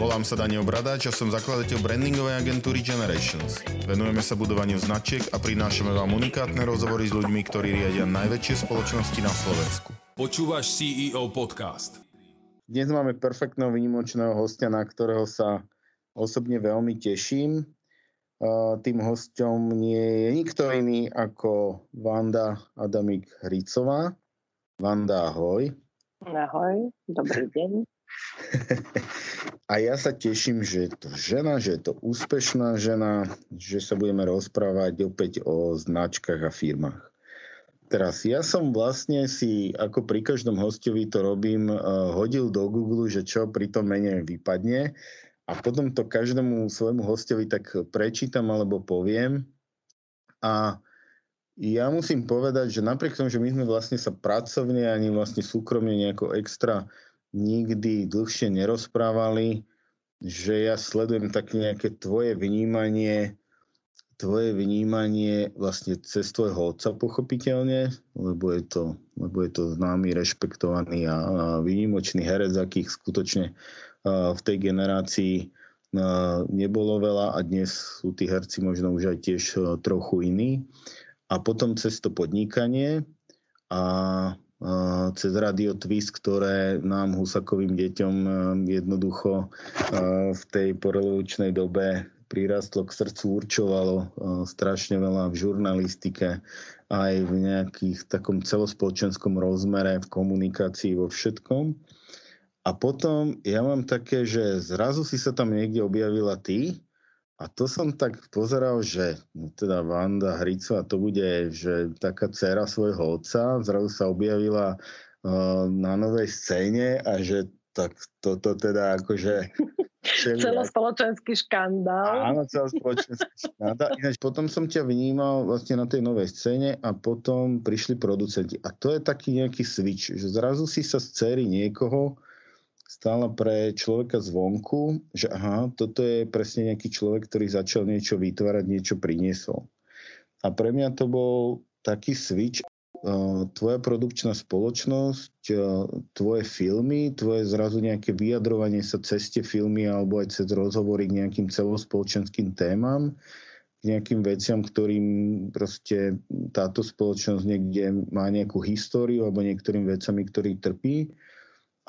Volám sa Daniel Bradáč a som zakladateľ brandingovej agentúry Generations. Venujeme sa budovaniu značiek a prinášame vám unikátne rozhovory s ľuďmi, ktorí riadia najväčšie spoločnosti na Slovensku. Počúvaš CEO podcast. Dnes máme perfektného výnimočného hostia, na ktorého sa osobne veľmi teším. Tým hostom nie je nikto iný ako Vanda Adamik Hricová. Vanda, ahoj. Ahoj, dobrý deň. A ja sa teším, že je to žena, že je to úspešná žena, že sa budeme rozprávať opäť o značkách a firmách. Teraz ja som vlastne si, ako pri každom hostovi to robím, eh, hodil do Google, že čo pri tom mene vypadne a potom to každému svojmu hostovi tak prečítam alebo poviem. A ja musím povedať, že napriek tomu, že my sme vlastne sa pracovne ani vlastne súkromne nejako extra nikdy dlhšie nerozprávali, že ja sledujem také nejaké tvoje vnímanie, tvoje vnímanie vlastne cez tvojho otca pochopiteľne, lebo je to, lebo je to známy, rešpektovaný a, a výnimočný herec, akých skutočne uh, v tej generácii uh, nebolo veľa a dnes sú tí herci možno už aj tiež trochu iní. A potom cez to podnikanie a cez Radio Twist, ktoré nám Husakovým deťom e, jednoducho e, v tej porevolučnej dobe prirastlo k srdcu, určovalo strašne veľa v žurnalistike, aj v nejakých takom celospoločenskom rozmere, v komunikácii, vo všetkom. A potom ja mám také, že zrazu si sa tam niekde objavila ty, a to som tak pozeral, že no teda Vanda Hricová to bude, že taká dcera svojho otca zrazu sa objavila uh, na novej scéne a že tak toto teda akože... Celospoločenský škandál. Áno, celospoločenský škandál. Ináč potom som ťa vnímal vlastne na tej novej scéne a potom prišli producenti. A to je taký nejaký switch, že zrazu si sa z cery niekoho stála pre človeka zvonku, že aha, toto je presne nejaký človek, ktorý začal niečo vytvárať, niečo priniesol. A pre mňa to bol taký switch, tvoja produkčná spoločnosť, tvoje filmy, tvoje zrazu nejaké vyjadrovanie sa cez tie filmy alebo aj cez rozhovory k nejakým celospoločenským témam, k nejakým veciam, ktorým proste táto spoločnosť niekde má nejakú históriu alebo niektorým vecami, ktorý trpí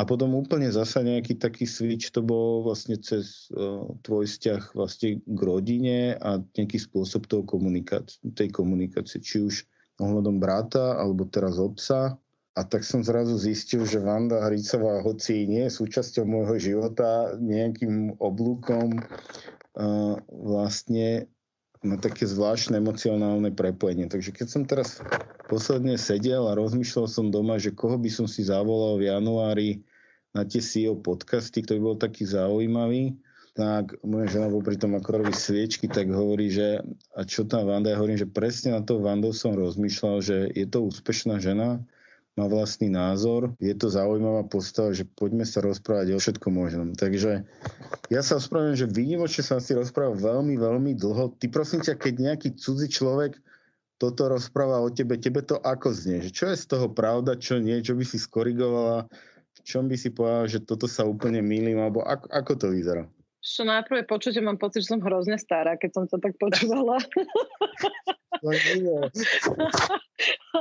a potom úplne zasa nejaký taký switch to bol vlastne cez uh, tvoj vzťah vlastne k rodine a nejaký spôsob toho komunikácie, tej komunikácie, či už ohľadom brata alebo teraz otca. A tak som zrazu zistil, že Vanda Hricová, hoci nie je súčasťou môjho života, nejakým oblúkom uh, vlastne má také zvláštne emocionálne prepojenie. Takže keď som teraz posledne sedel a rozmýšľal som doma, že koho by som si zavolal v januári na tie CEO podcasty, ktorý bol taký zaujímavý, tak moja žena bol pri tom, ako robí sviečky, tak hovorí, že a čo tam Vanda? Ja hovorím, že presne na to Vandou som rozmýšľal, že je to úspešná žena, má vlastný názor, je to zaujímavá postava, že poďme sa rozprávať o všetkom možnom. Takže ja sa ospravedlňujem, že výnimočne sa asi rozpráva veľmi, veľmi dlho. Ty prosím ťa, keď nejaký cudzí človek toto rozpráva o tebe, tebe to ako znie? Čo je z toho pravda, čo nie, čo by si skorigovala, v čom by si povedala, že toto sa úplne milím, alebo ako, ako to vyzerá? Čo na prvé počutie mám pocit, že som hrozne stará, keď som to tak počúvala.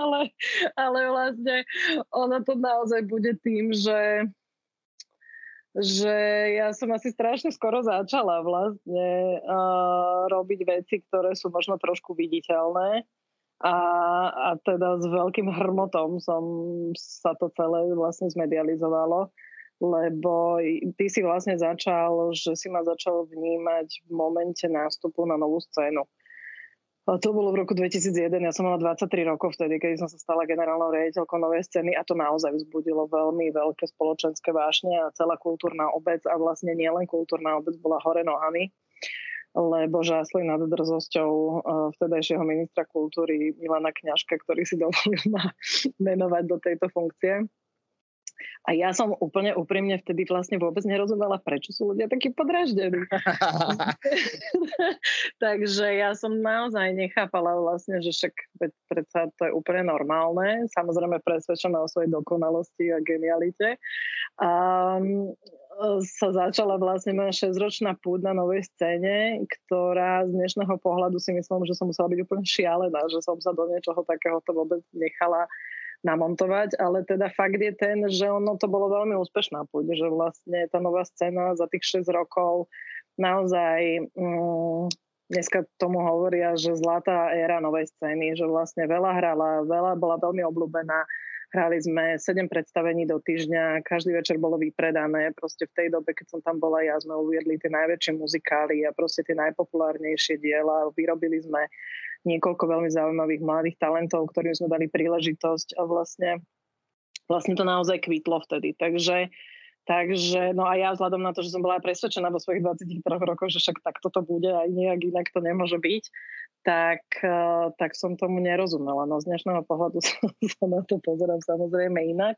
ale, ale vlastne ono to naozaj bude tým, že že ja som asi strašne skoro začala vlastne uh, robiť veci, ktoré sú možno trošku viditeľné. A, a teda s veľkým hrmotom som sa to celé vlastne zmedializovalo lebo ty si vlastne začal, že si ma začal vnímať v momente nástupu na novú scénu. To bolo v roku 2001, ja som mala 23 rokov vtedy, keď som sa stala generálnou riaditeľkou novej scény a to naozaj vzbudilo veľmi veľké spoločenské vášne a celá kultúrna obec a vlastne nielen kultúrna obec bola hore nohami lebo žásli nad drzosťou e, vtedajšieho ministra kultúry Milana Kňažka, ktorý si dovolil ma menovať do tejto funkcie. A ja som úplne úprimne vtedy vlastne vôbec nerozumela, prečo sú ľudia takí podraždení. Takže ja som naozaj nechápala vlastne, že však predsa to je úplne normálne. Samozrejme presvedčená o svojej dokonalosti a genialite. A sa začala vlastne moja 6-ročná púd na novej scéne, ktorá z dnešného pohľadu si myslím, že som musela byť úplne šialená, že som sa do niečoho takého to vôbec nechala namontovať, ale teda fakt je ten, že ono to bolo veľmi úspešná púť, že vlastne tá nová scéna za tých 6 rokov naozaj mm, dneska tomu hovoria, že zlatá éra novej scény, že vlastne veľa hrala, veľa bola veľmi obľúbená Hrali sme 7 predstavení do týždňa, každý večer bolo vypredané. Proste v tej dobe, keď som tam bola ja, sme uviedli tie najväčšie muzikály a proste tie najpopulárnejšie diela. Vyrobili sme niekoľko veľmi zaujímavých mladých talentov, ktorým sme dali príležitosť a vlastne, vlastne to naozaj kvitlo vtedy. Takže Takže, no a ja vzhľadom na to, že som bola presvedčená vo svojich 23 rokoch, že však takto to bude aj nejak inak to nemôže byť, tak, eh, tak som tomu nerozumela. No z dnešného pohľadu sa na to pozerám samozrejme inak.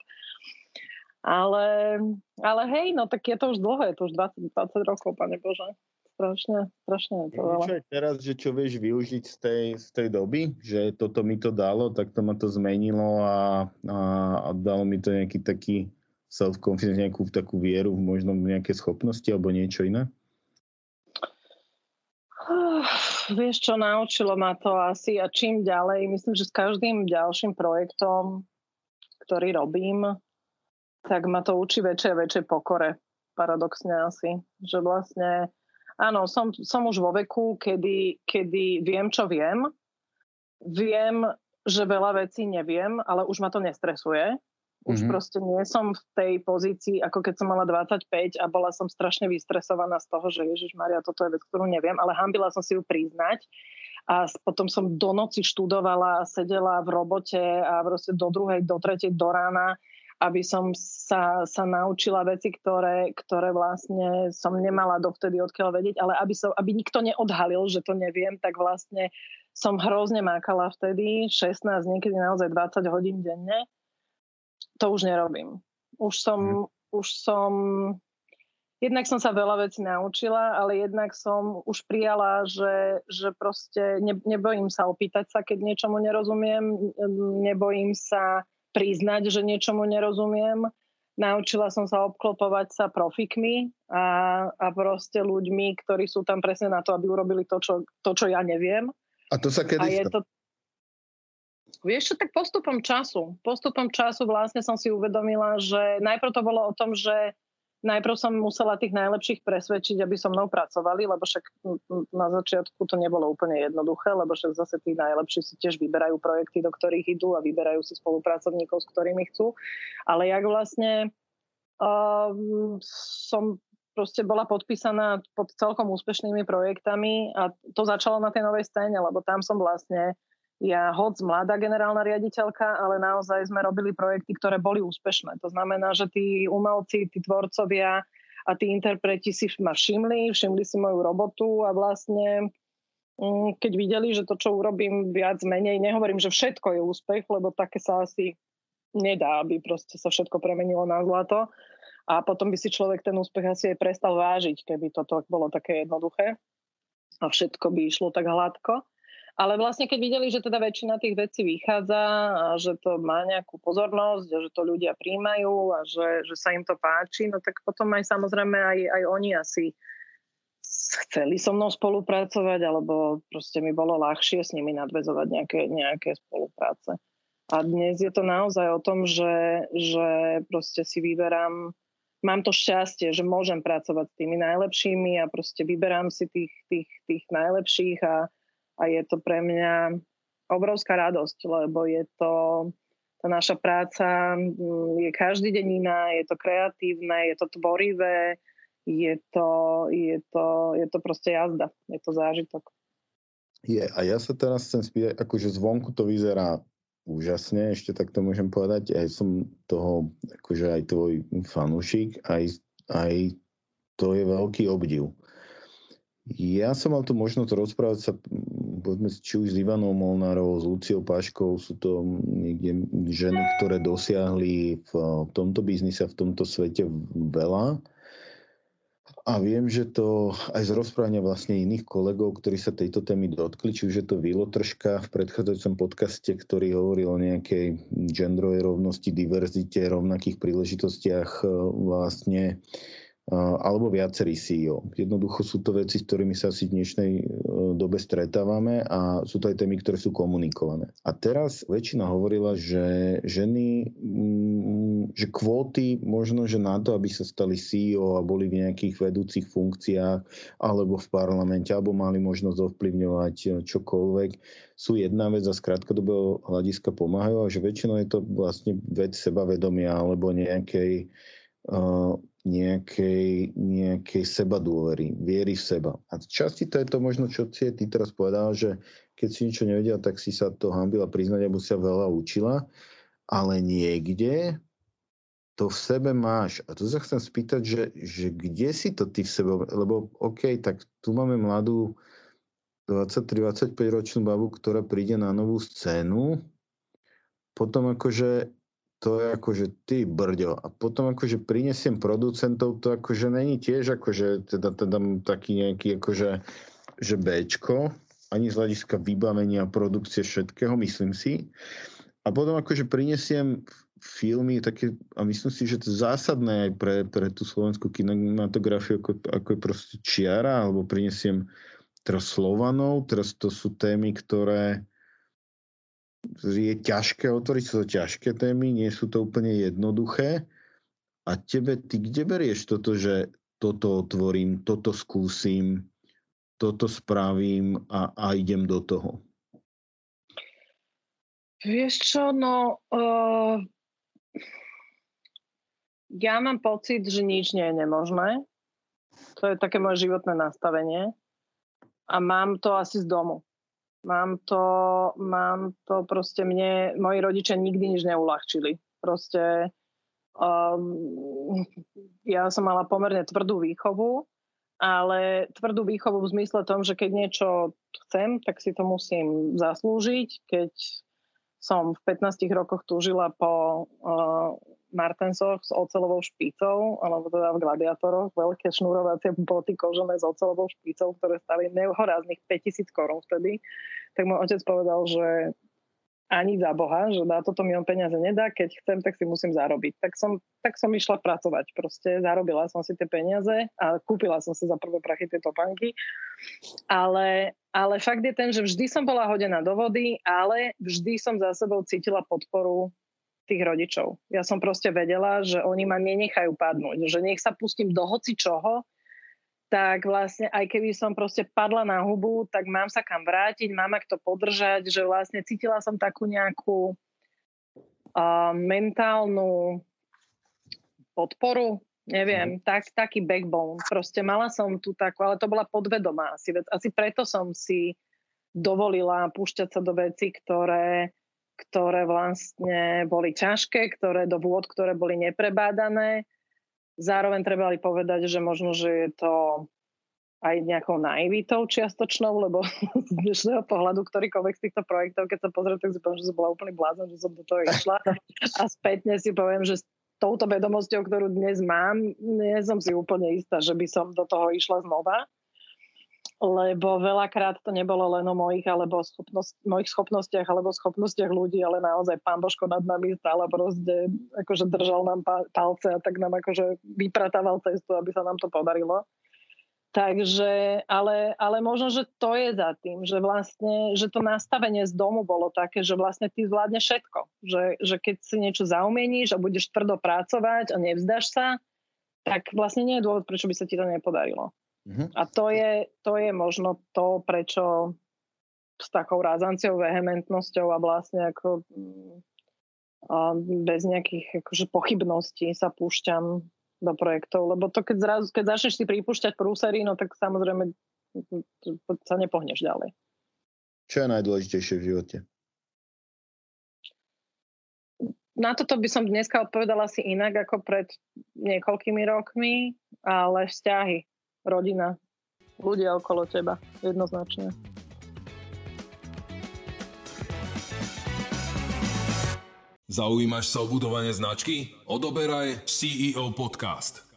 Ale, ale hej, no tak je to už dlho, je to už 20, 20 rokov, pane Bože. Strašne, strašne je to veľa. Teraz, že čo vieš využiť z tej, z tej doby, že toto mi to dalo, tak to ma to zmenilo a, a, a dalo mi to nejaký taký self-confidence, nejakú takú vieru, možno nejaké schopnosti alebo niečo iné? Uh, vieš čo, naučilo ma to asi a čím ďalej, myslím, že s každým ďalším projektom, ktorý robím, tak ma to učí väčšej a väčšej pokore, paradoxne asi. Že vlastne, áno, som, som už vo veku, kedy, kedy viem, čo viem. Viem, že veľa vecí neviem, ale už ma to nestresuje už mm-hmm. proste nie som v tej pozícii, ako keď som mala 25 a bola som strašne vystresovaná z toho, že Ježiš Maria, toto je vec, ktorú neviem, ale hambila som si ju priznať. A potom som do noci študovala, sedela v robote a proste do druhej, do tretej, do rána, aby som sa, sa naučila veci, ktoré, ktoré vlastne som nemala dovtedy odkiaľ vedieť, ale aby, som, aby nikto neodhalil, že to neviem, tak vlastne som hrozne mákala vtedy, 16, niekedy naozaj 20 hodín denne to už nerobím. Už som, mm. už som, jednak som sa veľa vecí naučila, ale jednak som už prijala, že, že proste ne, nebojím sa opýtať sa, keď niečomu nerozumiem, nebojím sa priznať, že niečomu nerozumiem. Naučila som sa obklopovať sa profikmi a, a proste ľuďmi, ktorí sú tam presne na to, aby urobili to, čo, to, čo ja neviem. A to sa kedy... A je to, Vieš čo, tak postupom času. Postupom času vlastne som si uvedomila, že najprv to bolo o tom, že najprv som musela tých najlepších presvedčiť, aby so mnou pracovali, lebo však na začiatku to nebolo úplne jednoduché, lebo však zase tí najlepší si tiež vyberajú projekty, do ktorých idú a vyberajú si spolupracovníkov, s ktorými chcú. Ale jak vlastne uh, som proste bola podpísaná pod celkom úspešnými projektami a to začalo na tej novej scéne, lebo tam som vlastne ja hoc mladá generálna riaditeľka, ale naozaj sme robili projekty, ktoré boli úspešné. To znamená, že tí umelci, tí tvorcovia a tí interpreti si ma všimli, všimli si moju robotu a vlastne mm, keď videli, že to, čo urobím viac menej, nehovorím, že všetko je úspech, lebo také sa asi nedá, aby proste sa všetko premenilo na zlato. A potom by si človek ten úspech asi aj prestal vážiť, keby toto bolo také jednoduché a všetko by išlo tak hladko. Ale vlastne keď videli, že teda väčšina tých vecí vychádza a že to má nejakú pozornosť a že to ľudia príjmajú a že, že sa im to páči, no tak potom aj samozrejme aj, aj oni asi chceli so mnou spolupracovať alebo proste mi bolo ľahšie s nimi nadvezovať nejaké, nejaké spolupráce. A dnes je to naozaj o tom, že, že proste si vyberám, mám to šťastie, že môžem pracovať s tými najlepšími a proste vyberám si tých, tých, tých najlepších a, a je to pre mňa obrovská radosť, lebo je to, tá naša práca mm, je každý deň iná, je to kreatívne, je to tvorivé, je to, je to, je to proste jazda, je to zážitok. Je, a ja sa teraz chcem spýtať, akože zvonku to vyzerá úžasne, ešte tak to môžem povedať, aj som toho, akože aj tvoj fanúšik, aj, aj to je veľký obdiv. Ja som mal tu možnosť rozprávať sa povedzme, či už s Ivanou Molnárovou, s Luciou Paškou, sú to niekde ženy, ktoré dosiahli v tomto biznise, v tomto svete veľa. A viem, že to aj z rozprávania vlastne iných kolegov, ktorí sa tejto témy dotkli, či už je to Vilo Tržka v predchádzajúcom podcaste, ktorý hovoril o nejakej genderovej rovnosti, diverzite, rovnakých príležitostiach vlastne alebo viacerí CEO. Jednoducho sú to veci, s ktorými sa asi v dnešnej e, dobe stretávame a sú to aj témy, ktoré sú komunikované. A teraz väčšina hovorila, že ženy, mm, že kvóty možno, že na to, aby sa stali CEO a boli v nejakých vedúcich funkciách alebo v parlamente, alebo mali možnosť ovplyvňovať e, čokoľvek, sú jedna vec a z krátkodobého hľadiska pomáhajú a že väčšinou je to vlastne vec sebavedomia alebo nejakej uh, nejakej, nejakej seba dôvery, viery v seba. A časti to je to možno, čo si ty teraz povedal, že keď si niečo nevedela, tak si sa to hambila priznať, alebo sa veľa učila, ale niekde to v sebe máš. A tu sa chcem spýtať, že, že kde si to ty v sebe, lebo OK, tak tu máme mladú 23-25 ročnú babu, ktorá príde na novú scénu, potom akože to je akože ty brďo. A potom akože prinesiem producentov, to akože není tiež akože teda, teda taký nejaký akože že Bčko, ani z hľadiska vybavenia, produkcie všetkého, myslím si. A potom akože prinesiem filmy také, a myslím si, že to je zásadné aj pre, pre tú slovenskú kinematografiu, ako, ako je proste čiara, alebo prinesiem teraz Slovanov, teraz to sú témy, ktoré je ťažké otvoriť, sú to ťažké témy, nie sú to úplne jednoduché. A tebe, ty kde berieš toto, že toto otvorím, toto skúsim, toto spravím a, a idem do toho? Vieš čo, no uh, ja mám pocit, že nič nie je nemožné. To je také moje životné nastavenie. A mám to asi z domu. Mám to, mám to proste mne, moji rodičia nikdy nič neulahčili. Proste um, ja som mala pomerne tvrdú výchovu, ale tvrdú výchovu v zmysle tom, že keď niečo chcem, tak si to musím zaslúžiť. Keď som v 15 rokoch túžila po uh, Martensoch s ocelovou špicou, alebo teda v gladiátoroch, veľké šnurovacie boty kožené s ocelovou špicou, ktoré stali nehoráznych 5000 korún vtedy, tak môj otec povedal, že ani za Boha, že na toto mi on peniaze nedá, keď chcem, tak si musím zarobiť. Tak som, tak som išla pracovať, proste zarobila som si tie peniaze a kúpila som si za prvé prachy tie topánky. Ale, ale fakt je ten, že vždy som bola hodená do vody, ale vždy som za sebou cítila podporu tých rodičov. Ja som proste vedela, že oni ma nenechajú padnúť, že nech sa pustím do hoci čoho, tak vlastne aj keby som proste padla na hubu, tak mám sa kam vrátiť, mám kto podržať, že vlastne cítila som takú nejakú uh, mentálnu podporu, neviem, mm. tak, taký backbone. Proste mala som tu takú, ale to bola podvedomá asi. Asi preto som si dovolila púšťať sa do veci, ktoré ktoré vlastne boli ťažké, ktoré do vôd, ktoré boli neprebádané. Zároveň treba aj povedať, že možno, že je to aj nejakou naivitou čiastočnou, lebo z dnešného pohľadu ktorýkoľvek z týchto projektov, keď sa pozriem, tak si poviem, že som bola úplný blázon, že som do toho išla. A spätne si poviem, že s touto vedomosťou, ktorú dnes mám, nie som si úplne istá, že by som do toho išla znova lebo veľakrát to nebolo len o mojich, alebo schopnosť, mojich schopnostiach alebo schopnostiach ľudí, ale naozaj pán Božko nad nami stále proste akože držal nám palce a tak nám akože vypratával cestu, aby sa nám to podarilo. Takže, ale, ale možno, že to je za tým, že vlastne, že to nastavenie z domu bolo také, že vlastne ty zvládneš všetko. Že, že keď si niečo zaumieníš a budeš tvrdo pracovať a nevzdaš sa, tak vlastne nie je dôvod, prečo by sa ti to nepodarilo. Uh-huh. A to je, to je možno to, prečo s takou razanciou, vehementnosťou a vlastne ako mm, a bez nejakých akože pochybností sa púšťam do projektov, lebo to keď, zrazu, keď začneš si pripúšťať prúsery, no tak samozrejme sa nepohneš ďalej. Čo je najdôležitejšie v živote? Na toto by som dneska odpovedala si inak ako pred niekoľkými rokmi, ale vzťahy rodina, ľudia okolo teba, jednoznačne. Zaujímaš sa o budovanie značky? Odoberaj CEO Podcast.